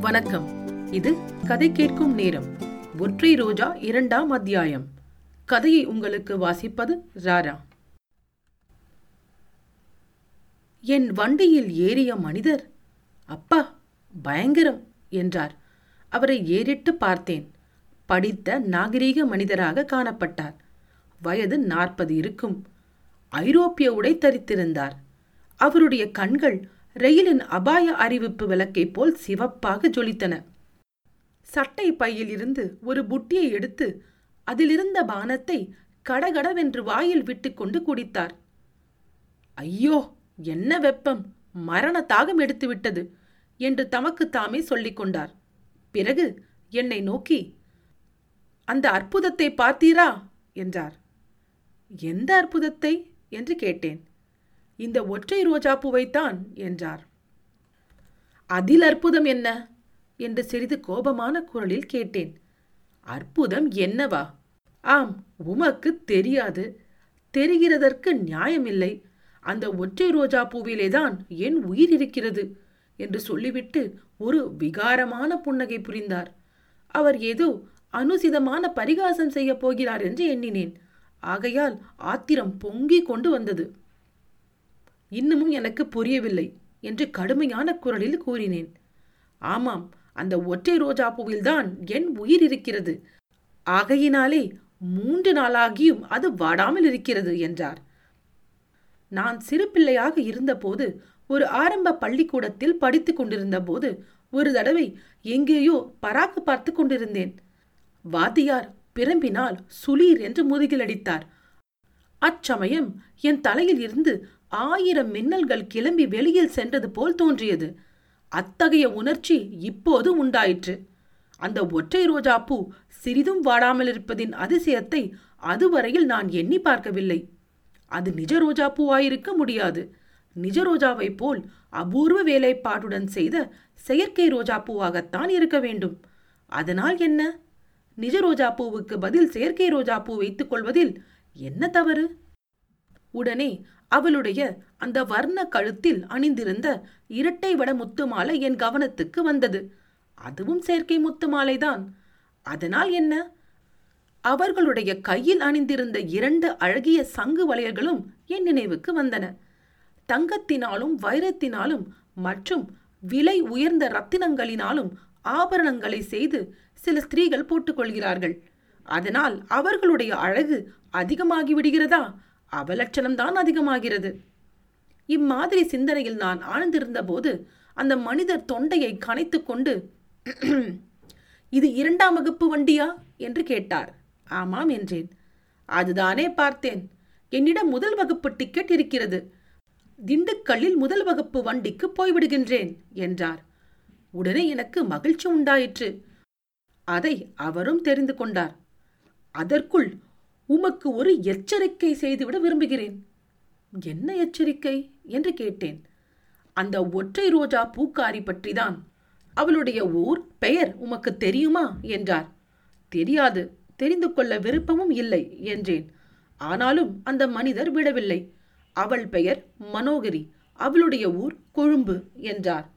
வணக்கம். இது கதை கேட்கும் நேரம். ஒற்றை ரோஜா இரண்டாம் அத்தியாயம். கதையை உங்களுக்கு வாசிப்பது ராரா. என் வண்டியில் ஏறிய மனிதர் அப்பா பயங்கரம் என்றார். அவரை ஏறிட்டு பார்த்தேன். படித்த நாகரீக மனிதராக காணப்பட்டார். வயது நாற்பது இருக்கும். ஐரோப்பிய உடை தரித்திருந்தார். அவருடைய கண்கள் ரயிலின் அபாய அறிவிப்பு விளக்கை போல் சிவப்பாக ஜொலித்தன. சட்டை பையில் இருந்து ஒரு புட்டியை எடுத்து அதிலிருந்த பானத்தை கடகடவென்று வாயில் விட்டுக்கொண்டு குடித்தார். ஐயோ என்ன வெப்பம்! மரண தாகம் எடுத்துவிட்டது என்று தமக்கு தாமே சொல்லிக் கொண்டார். பிறகு என்னை நோக்கி அந்த அற்புதத்தை பார்த்தீரா? என்றார். எந்த அற்புதத்தை? என்று கேட்டேன். இந்த ஒற்றை ரோஜா பூவைத்தான் என்றார். அதில் அற்புதம் என்ன? என்று சிறிது கோபமான குரலில் கேட்டேன். அற்புதம் என்னவா? ஆம் உமக்கு தெரியாது. தெரிகிறதற்கு நியாயமில்லை. அந்த ஒற்றை ரோஜா பூவிலேதான் என் உயிர் இருக்கிறது என்று சொல்லிவிட்டு ஒரு விகாரமான புன்னகை புரிந்தார். அவர் ஏதோ அனுசிதமான பரிகாசம் செய்யப் போகிறார் என்று எண்ணினேன். ஆகையால் ஆத்திரம் பொங்கிக் கொண்டு வந்தது. இன்னமும் எனக்கு புரியவில்லை என்று கடுமையான குரலில் கூறினேன். ஆமாம் அந்த ஒற்றை ரோஜா பூவில்தான் என் உயிர் இருக்கிறது. ஆகையினாலே மூன்று நாளாகியும் அது வாடாமல் இருக்கிறது என்றார். நான் சிறு பிள்ளையாக இருந்தபோது ஒரு ஆரம்ப பள்ளிக்கூடத்தில் படித்துக் கொண்டிருந்த போது ஒரு தடவை எங்கேயோ பராக்கு பார்த்து கொண்டிருந்தேன். வாத்தியார் பிரம்பினால் சுளீர் என்று முதுகில் அடித்தார். அச்சமயம் என் தலையில் இருந்து ஆயிரம் மின்னல்கள் கிளம்பி வெளியில் சென்றது போல் தோன்றியது. அத்தகைய உணர்ச்சி இப்போது உண்டாயிற்று. அந்த ஒற்றை ரோஜா பூ சிறிதும் வாடாமல் இருப்பதின் அதிசயத்தை அதுவரையில் நான் எண்ணி பார்க்கவில்லை. அது நிஜ ரோஜா பூவாயிருக்க முடியாது. நிஜ ரோஜாவைப் போல் அபூர்வ வேலைப்பாட்டுடன் செய்த செயற்கை ரோஜா பூவாகத்தான் இருக்க வேண்டும். அதனால் என்ன? நிஜ ரோஜா பூவுக்கு பதில் செயற்கை ரோஜா பூ வைத்துக் கொள்வதில் என்ன தவறு? உடனே அவளுடைய அந்த வர்ண கழுத்தில் அணிந்திருந்த இரட்டை வட முத்து மாலை என் கவனத்துக்கு வந்தது. அதுவும் செயற்கை முத்து மாலைதான். அதனால் என்ன? அவர்களுடைய கையில் அணிந்திருந்த இரண்டு அழகிய சங்கு வளையல்களும் என் நினைவுக்கு வந்தன. தங்கத்தினாலும் வைரத்தினாலும் மற்றும் விலை உயர்ந்த ரத்தினங்களினாலும் ஆபரணங்களை செய்து சில ஸ்திரீகள் போட்டுக்கொள்கிறார்கள். அதனால் அவர்களுடைய அழகு அதிகமாகி விடுகிறதா அவலட்சணம்தான் அதிகமாகிறது. இம்மாதிரி சிந்தனையில் நான் ஆழ்ந்திருந்த போது அந்த மனிதர் தொண்டையை கனைத்து கொண்டு இது இரண்டாம் வகுப்பு வண்டியா? என்று கேட்டார். ஆமாம் என்றேன். அதுதானே பார்த்தேன். என்னிடம் முதல் வகுப்பு டிக்கெட் இருக்கிறது. திண்டுக்கல்லில் முதல் வகுப்பு வண்டிக்கு போய்விடுகின்றேன் என்றார். உடனே எனக்கு மகிழ்ச்சி உண்டாயிற்று. அதை அவரும் தெரிந்து கொண்டார். அதற்குள் உமக்கு ஒரு எச்சரிக்கை செய்துவிட விரும்புகிறேன். என்ன எச்சரிக்கை? என்று கேட்டேன். அந்த ஒற்றை ரோஜா பூக்காரி பற்றிதான். அவளுடைய ஊர் பெயர் உமக்கு தெரியுமா? என்றார். தெரியாது. தெரிந்து கொள்ள விருப்பமும் இல்லை என்றேன். ஆனாலும் அந்த மனிதர் விடவில்லை. அவள் பெயர் மனோகரி. அவளுடைய ஊர் கொழும்பு என்றார்.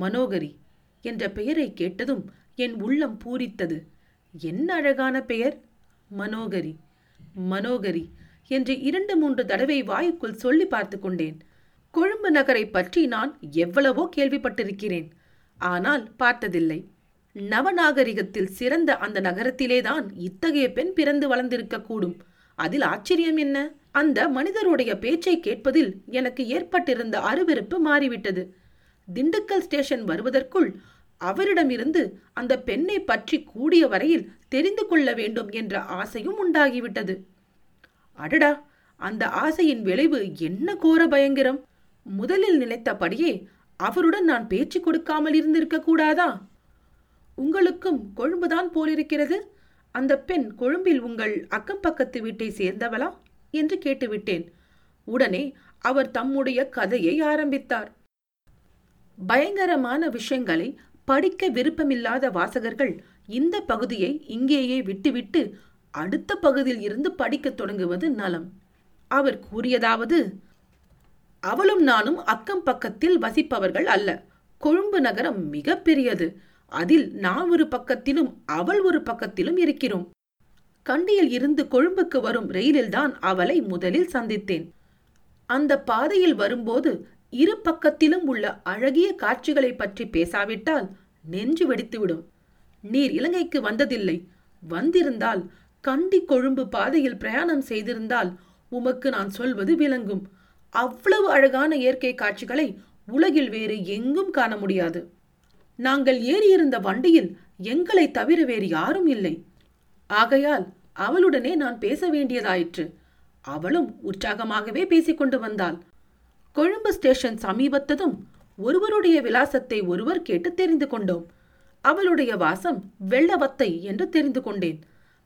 மனோகரி என்ற பெயரை கேட்டதும் என் உள்ளம் பூரித்தது. என்ன அழகான பெயர்? மனோகரி. மனோகரி என்று இரண்டு மூன்று தடவை வாயுக்குள் சொல்லி பார்த்து கொண்டேன். கொழும்பு நகரை பற்றி நான் எவ்வளவோ கேள்விப்பட்டிருக்கிறேன். ஆனால் பார்த்ததில்லை. நவநாகரிகத்தில் சிறந்த அந்த நகரத்திலேதான் இத்தகைய பெண் பிறந்து வளர்ந்திருக்க கூடும் அதில் ஆச்சரியம் என்ன? அந்த மனிதருடைய பேச்சை கேட்பதில் எனக்கு ஏற்பட்டிருந்த அருவெருப்பு மாறிவிட்டது. திண்டுக்கல் ஸ்டேஷன் வருவதற்குள் அவரிடமிருந்து அந்த பெண்ணை பற்றி கூடிய வரையில் தெரிந்து கொள்ள வேண்டும் என்ற ஆசையும் உண்டாகிவிட்டது. அடடா! அந்த ஆசையின் விளைவு என்ன கோர பயங்கரம்? முதலில் நினைத்தபடியே அவருடன் நான் பேச்சு கொடுக்காமல் இருந்திருக்க கூடாதா? உங்களுக்கும் கொழும்புதான் போலிருக்கிறது. அந்த பெண் கொழும்பில் உங்கள் அக்கம் பக்கத்து வீட்டை சேர்ந்தவளா? என்று கேட்டுவிட்டேன். உடனே அவர் தம்முடைய கதையை ஆரம்பித்தார். பயங்கரமான விஷயங்களை படிக்க விருப்பமில்லாத வாசகர்கள் இந்த பகுதியை இங்கேயே விட்டுவிட்டு அடுத்த பகுதியில் இருந்து படிக்கத் தொடங்குவது நலம். அவர் கூறியதாவது அவளும் நானும் அக்கம் பக்கத்தில் வசிப்பவர்கள் அல்ல. கொழும்பு நகரம் மிக பெரியது. அதில் நான் ஒரு பக்கத்திலும் அவள் ஒரு பக்கத்திலும் இருக்கிறோம். கண்டியில் இருந்து கொழும்புக்கு வரும் ரயிலில்தான் அவளை முதலில் சந்தித்தேன். அந்த பாதையில் வரும்போது இரு பக்கத்திலும் உள்ள அழகிய காட்சிகளை பற்றி பேசாவிட்டால் நெஞ்சு வெடித்துவிடும். நீர் இலங்கைக்கு வந்ததில்லை. வந்திருந்தால் கண்டி கொழும்பு பாதையில் பிரயாணம் செய்திருந்தால் உமக்கு நான் சொல்வது விளங்கும். அவ்வளவு அழகான இயற்கை காட்சிகளை உலகில் வேறு எங்கும் காண முடியாது. நாங்கள் ஏறியிருந்த வண்டியில் எங்களை தவிர வேறு யாரும் இல்லை. ஆகையால் அவளுடனே நான் பேச வேண்டியதாயிற்று. அவளும் உற்சாகமாகவே பேசிக்கொண்டு வந்தாள். கொழும்பு ஸ்டேஷன் சமீபத்ததும் ஒருவருடைய விலாசத்தை ஒருவர் கேட்டு தெரிந்து கொண்டோம். அவளுடைய வாசம் வெள்ளவத்தை என்று தெரிந்து கொண்டேன்.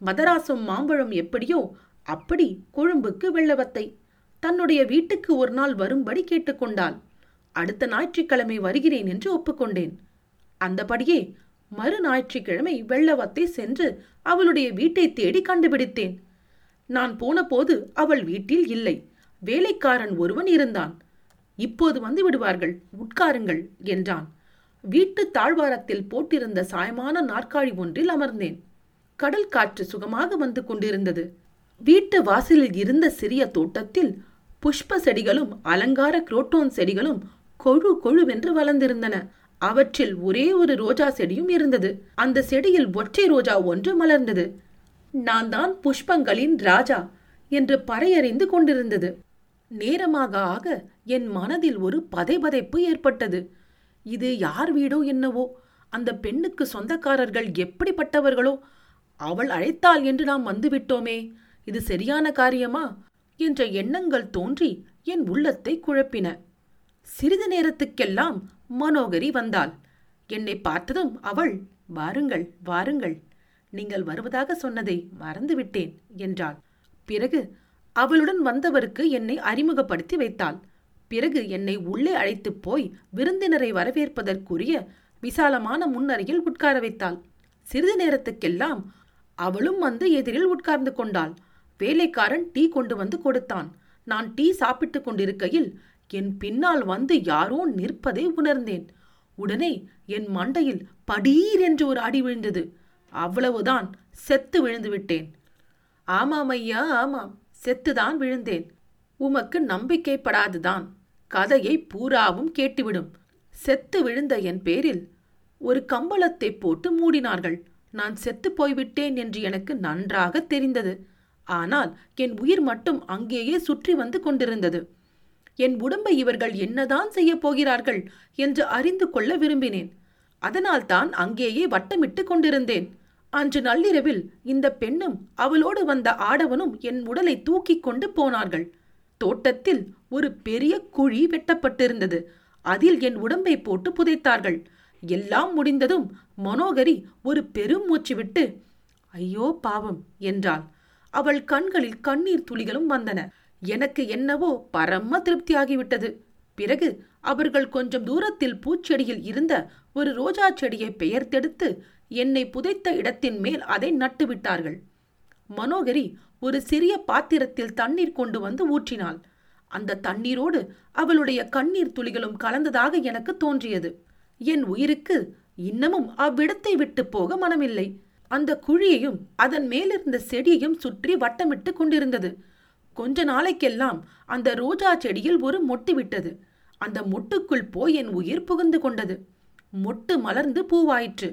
மதராசும் மாம்பழம் எப்படியோ அப்படி கொழும்புக்கு வெள்ளவத்தை. தன்னுடைய வீட்டுக்கு ஒரு நாள் வரும்படி கேட்டுக்கொண்டாள் அடுத்த ஞாயிற்றுக்கிழமை வருகிறேன் என்று ஒப்புக்கொண்டேன். அந்தபடியே மறு ஞாயிற்றுக்கிழமை வெள்ளவத்தை சென்று அவளுடைய வீட்டை தேடி கண்டுபிடித்தேன். நான் போனபோது அவள் வீட்டில் இல்லை. வேலைக்காரன் ஒருவன் இருந்தான். இப்போது வந்து விடுவார்கள் உட்காருங்கள் என்றான். வீட்டு தாழ்வாரத்தில் போட்டிருந்த சாயமான நாற்காலி ஒன்றில் அமர்ந்தேன். கடல் காற்று சுகமாக வந்து கொண்டிருந்தது. வீட்டு வாசலில் இருந்த சிறிய தோட்டத்தில் புஷ்ப செடிகளும் அலங்கார குரோட்டோன் செடிகளும் கொழு கொழுவென்று வளர்ந்திருந்தன. அவற்றில் ஒரே ஒரு ரோஜா செடியும் இருந்தது. அந்த செடியில் ஒற்றை ரோஜா ஒன்று மலர்ந்தது. நான் தான் புஷ்பங்களின் ராஜா என்று பறையறிந்து கொண்டிருந்தது. நேரமாக ஆக என் மனதில் ஒரு பதைபதைப்பு ஏற்பட்டது. இது யார் வீடோ என்னவோ அந்த பெண்ணுக்கு சொந்தக்காரர்கள் எப்படிப்பட்டவர்களோ அவள் அழைத்தாள் என்று நாம் வந்துவிட்டோமே. இது சரியான காரியமா? என்ற எண்ணங்கள் தோன்றி என் உள்ளத்தை குழப்பின. சிறிது நேரத்துக்கெல்லாம் மனோகரி வந்தாள். என்னை பார்த்ததும் அவள் வாருங்கள் வாருங்கள். நீங்கள் வருவதாக சொன்னதை மறந்துவிட்டேன் என்றாள். பிறகு அவளுடன் வந்தவருக்கு என்னை அறிமுகப்படுத்தி வைத்தாள். பிறகு என்னை உள்ளே அழைத்துப் போய் விருந்தினரை வரவேற்பதற்குரிய விசாலமான முன்னறையில் உட்கார வைத்தாள். சிறிது நேரத்துக்கெல்லாம் அவளும் வந்து எதிரில் உட்கார்ந்து கொண்டாள். வேலைக்காரன் டீ கொண்டு வந்து கொடுத்தான். நான் டீ சாப்பிட்டுக் கொண்டிருக்கையில் என் பின்னால் வந்து யாரோ நிற்பதை உணர்ந்தேன். உடனே என் மண்டையில் படீர் என்று ஒரு அடி விழுந்தது. அவ்வளவுதான் செத்து விழுந்து விட்டேன். ஆமாம் ஐயா ஆமாம். செத்துதான் விழுந்தேன். உமக்கு நம்பிக்கைப்படாதுதான். கதையை பூராவும் கேட்டுவிடும். செத்து விழுந்த என் பேரில் ஒரு கம்பளத்தை போட்டு மூடினார்கள். நான் செத்து போய்விட்டேன் என்று எனக்கு நன்றாக தெரிந்தது. ஆனால் என் உயிர் மட்டும் அங்கேயே சுற்றி வந்து கொண்டிருந்தது. என் உடம்பை இவர்கள் என்னதான் செய்யப் போகிறார்கள் என்று அறிந்து கொள்ள விரும்பினேன். அதனால்தான் அங்கேயே வட்டமிட்டு கொண்டிருந்தேன். அன்று நள்ளிரவில் இந்த பெண்ணும் அவளோடு வந்த ஆடவனும் என் உடலை தூக்கிக் கொண்டு போனார்கள். தோட்டத்தில் ஒரு பெரிய குழி வெட்டப்பட்டிருந்தது. அதில் என் உடம்பை போட்டு புதைத்தார்கள். எல்லாம் முடிந்ததும் மனோகரி ஒரு பெரும் மூச்சு விட்டு ஐயோ பாவம் என்றாள். அவள் கண்களில் கண்ணீர் துளிகளும் வந்தன. எனக்கு என்னவோ பரம திருப்தியாகிவிட்டது. பிறகு அவர்கள் கொஞ்சம் தூரத்தில் பூச்செடியில் இருந்த ஒரு ரோஜா செடியை பெயர்த்தெடுத்து என்னை புதைத்த இடத்தின் மேல் அதை நட்டுவிட்டார்கள். மனோகரி ஒரு சிறிய பாத்திரத்தில் தண்ணீர் கொண்டு வந்து ஊற்றினாள். அந்த தண்ணீரோடு அவளுடைய கண்ணீர் துளிகளும் கலந்ததாக எனக்கு தோன்றியது. என் உயிருக்கு இன்னமும் அவ்விடத்தை விட்டு போக மனமில்லை. அந்த குழியையும் அதன் மேலிருந்த செடியையும் சுற்றி வட்டமிட்டு கொண்டிருந்தது. கொஞ்ச நாளைக்கெல்லாம் அந்த ரோஜா செடியில் ஒரு மொட்டு விட்டது. அந்த மொட்டுக்குள் போய் என் உயிர் புகுந்து கொண்டது. மொட்டு மலர்ந்து பூவாயிற்று.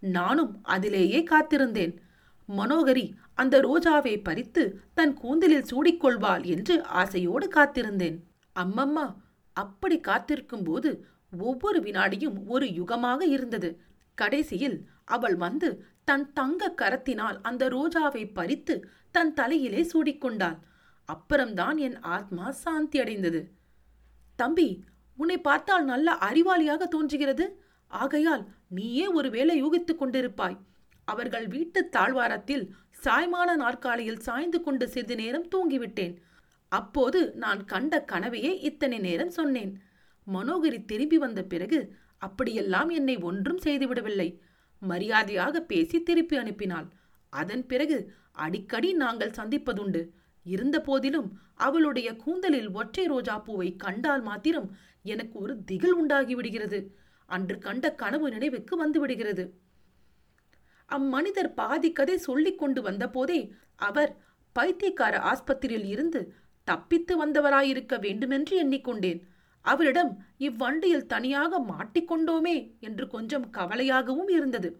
நானும் அதிலேயே காத்திருந்தேன். மனோகரி அந்த ரோஜாவை பறித்து தன் கூந்தலில் சூடிக்கொள்வாள் என்று ஆசையோடு காத்திருந்தேன். அம்மம்மா அப்படி காத்திருக்கும் போது ஒவ்வொரு வினாடியும் ஒரு யுகமாக இருந்தது. கடைசியில் அவள் வந்து தன் தங்க கரத்தினால் அந்த ரோஜாவை பறித்து தன் தலையிலே சூடிக்கொண்டாள். அப்புறம்தான் என் ஆத்மா சாந்தி அடைந்தது. தம்பி உன்னை பார்த்தால் நல்ல அறிவாளியாக தோன்றுகிறது. ஆகையால் நீயே ஒருவேளை யூகித்துக் கொண்டிருப்பாய். அவர்கள் வீட்டு தாழ்வாரத்தில் சாய்மான நாற்காலியில் சாய்ந்து கொண்டு சிறிது நேரம் தூங்கிவிட்டேன். அப்போது நான் கண்ட கனவையே இத்தனை நேரம் சொன்னேன். மனோகரி திரும்பி வந்த பிறகு அப்படியெல்லாம் என்னை ஒன்றும் செய்துவிடவில்லை. மரியாதையாக பேசி திருப்பி அனுப்பினாள். அதன் பிறகு அடிக்கடி நாங்கள் சந்திப்பதுண்டு. இருந்த போதிலும் அவளுடைய கூந்தலில் ஒற்றை ரோஜா பூவை கண்டால் மாத்திரம் எனக்கு ஒரு திகில் உண்டாகி விடுகிறது. அன்று கண்ட கனவு நினைவுக்கு வந்துவிடுகிறது. அம்மனிதர் பாதி கதை சொல்லிக் கொண்டு வந்தபோதே அவர் பைத்தியக்கார ஆஸ்பத்திரியில் இருந்து தப்பித்து வந்தவராயிருக்க வேண்டுமென்று எண்ணிக்கொண்டேன். அவரிடம் இவ்வண்டியில் தனியாக மாட்டிக்கொண்டோமே என்று கொஞ்சம் கவலையாகவும் இருந்தது.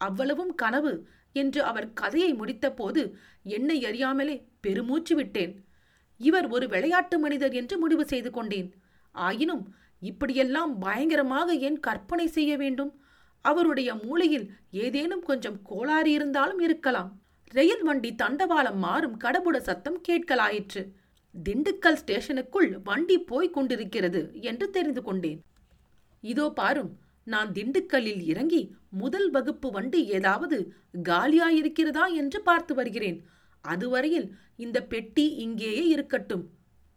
அவ்வளவும் கனவு என்று அவர் கதையை முடித்தபோது என்னை அறியாமலே பெருமூச்சு விட்டேன். இவர் ஒரு விளையாட்டு மனிதர் என்று முடிவு செய்து கொண்டேன். ஆயினும் இப்படியெல்லாம் பயங்கரமாக ஏன் கற்பனை செய்ய வேண்டும்? அவருடைய மூளையில் ஏதேனும் கொஞ்சம் கோளாறு இருந்தாலும் இருக்கலாம். ரயில் வண்டி தண்டவாளம் மாறும் கடபுட சத்தம் கேட்கலாயிற்று. திண்டுக்கல் ஸ்டேஷனுக்குள் வண்டி போய்க் கொண்டிருக்கிறது என்று தெரிந்து கொண்டேன். இதோ பாரும் நான் திண்டுக்கல்லில் இறங்கி முதல் வகுப்பு வண்டி ஏதாவது காலியாயிருக்கிறதா என்று பார்த்து வருகிறேன். அதுவரையில் இந்த பெட்டி இங்கேயே இருக்கட்டும்.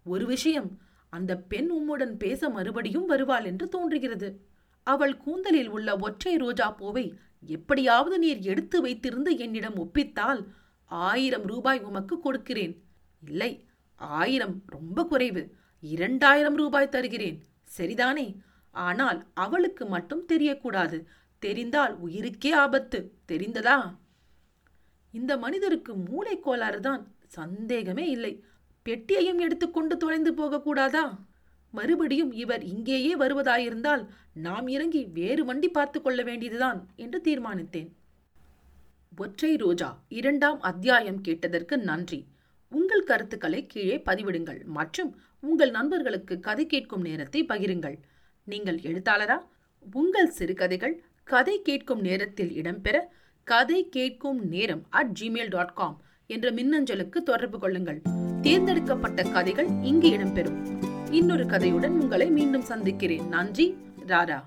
ஒரு விஷயம் அந்த பெண் உம்முடன் பேச மறுபடியும் வருவாள் என்று தோன்றுகிறது. அவள் கூந்தலில் உள்ள ஒற்றை ரோஜா பூவை எப்படியாவது நீர் எடுத்து வைத்திருந்து என்னிடம் ஒப்பித்தால் ஆயிரம் ரூபாய் உமக்கு கொடுக்கிறேன். இல்லை ஆயிரம் ரொம்ப குறைவு. இரண்டாயிரம் ரூபாய் தருகிறேன். சரிதானே? ஆனால் அவளுக்கு மட்டும் தெரியக்கூடாது. தெரிந்தால் உயிருக்கே ஆபத்து. தெரிந்ததா? இந்த மனிதருக்கு மூளை கோளாறு தான் சந்தேகமே இல்லை. பெட்டியையும் எடுத்துக்கொண்டு தொலைந்து போகக்கூடாதா? மறுபடியும் இவர் இங்கேயே வருவதாயிருந்தால் நாம் இறங்கி வேறு வண்டி பார்த்து கொள்ள வேண்டியதுதான் என்று தீர்மானித்தேன். ஒற்றை ரோஜா இரண்டாம் அத்தியாயம் கேட்டதற்கு நன்றி. உங்கள் கருத்துக்களை கீழே பதிவிடுங்கள் மற்றும் உங்கள் நண்பர்களுக்கு கதை கேட்கும் நேரத்தை பகிருங்கள். நீங்கள் எழுத்தாளரா? உங்கள் சிறுகதைகள் கதை கேட்கும் நேரத்தில் இடம்பெற கதை கேட்கும் நேரம் அட் ஜிமெயில் டாட் காம் என்ற மின்னஞ்சலுக்கு தொடர்பு கொள்ளுங்கள். தேர்ந்தெடுக்கப்பட்ட கதைகள் இங்கு இடம்பெறும். இன்னொரு கதையுடன் உங்களை மீண்டும் சந்திக்கிறேன். நன்றி. ராரா.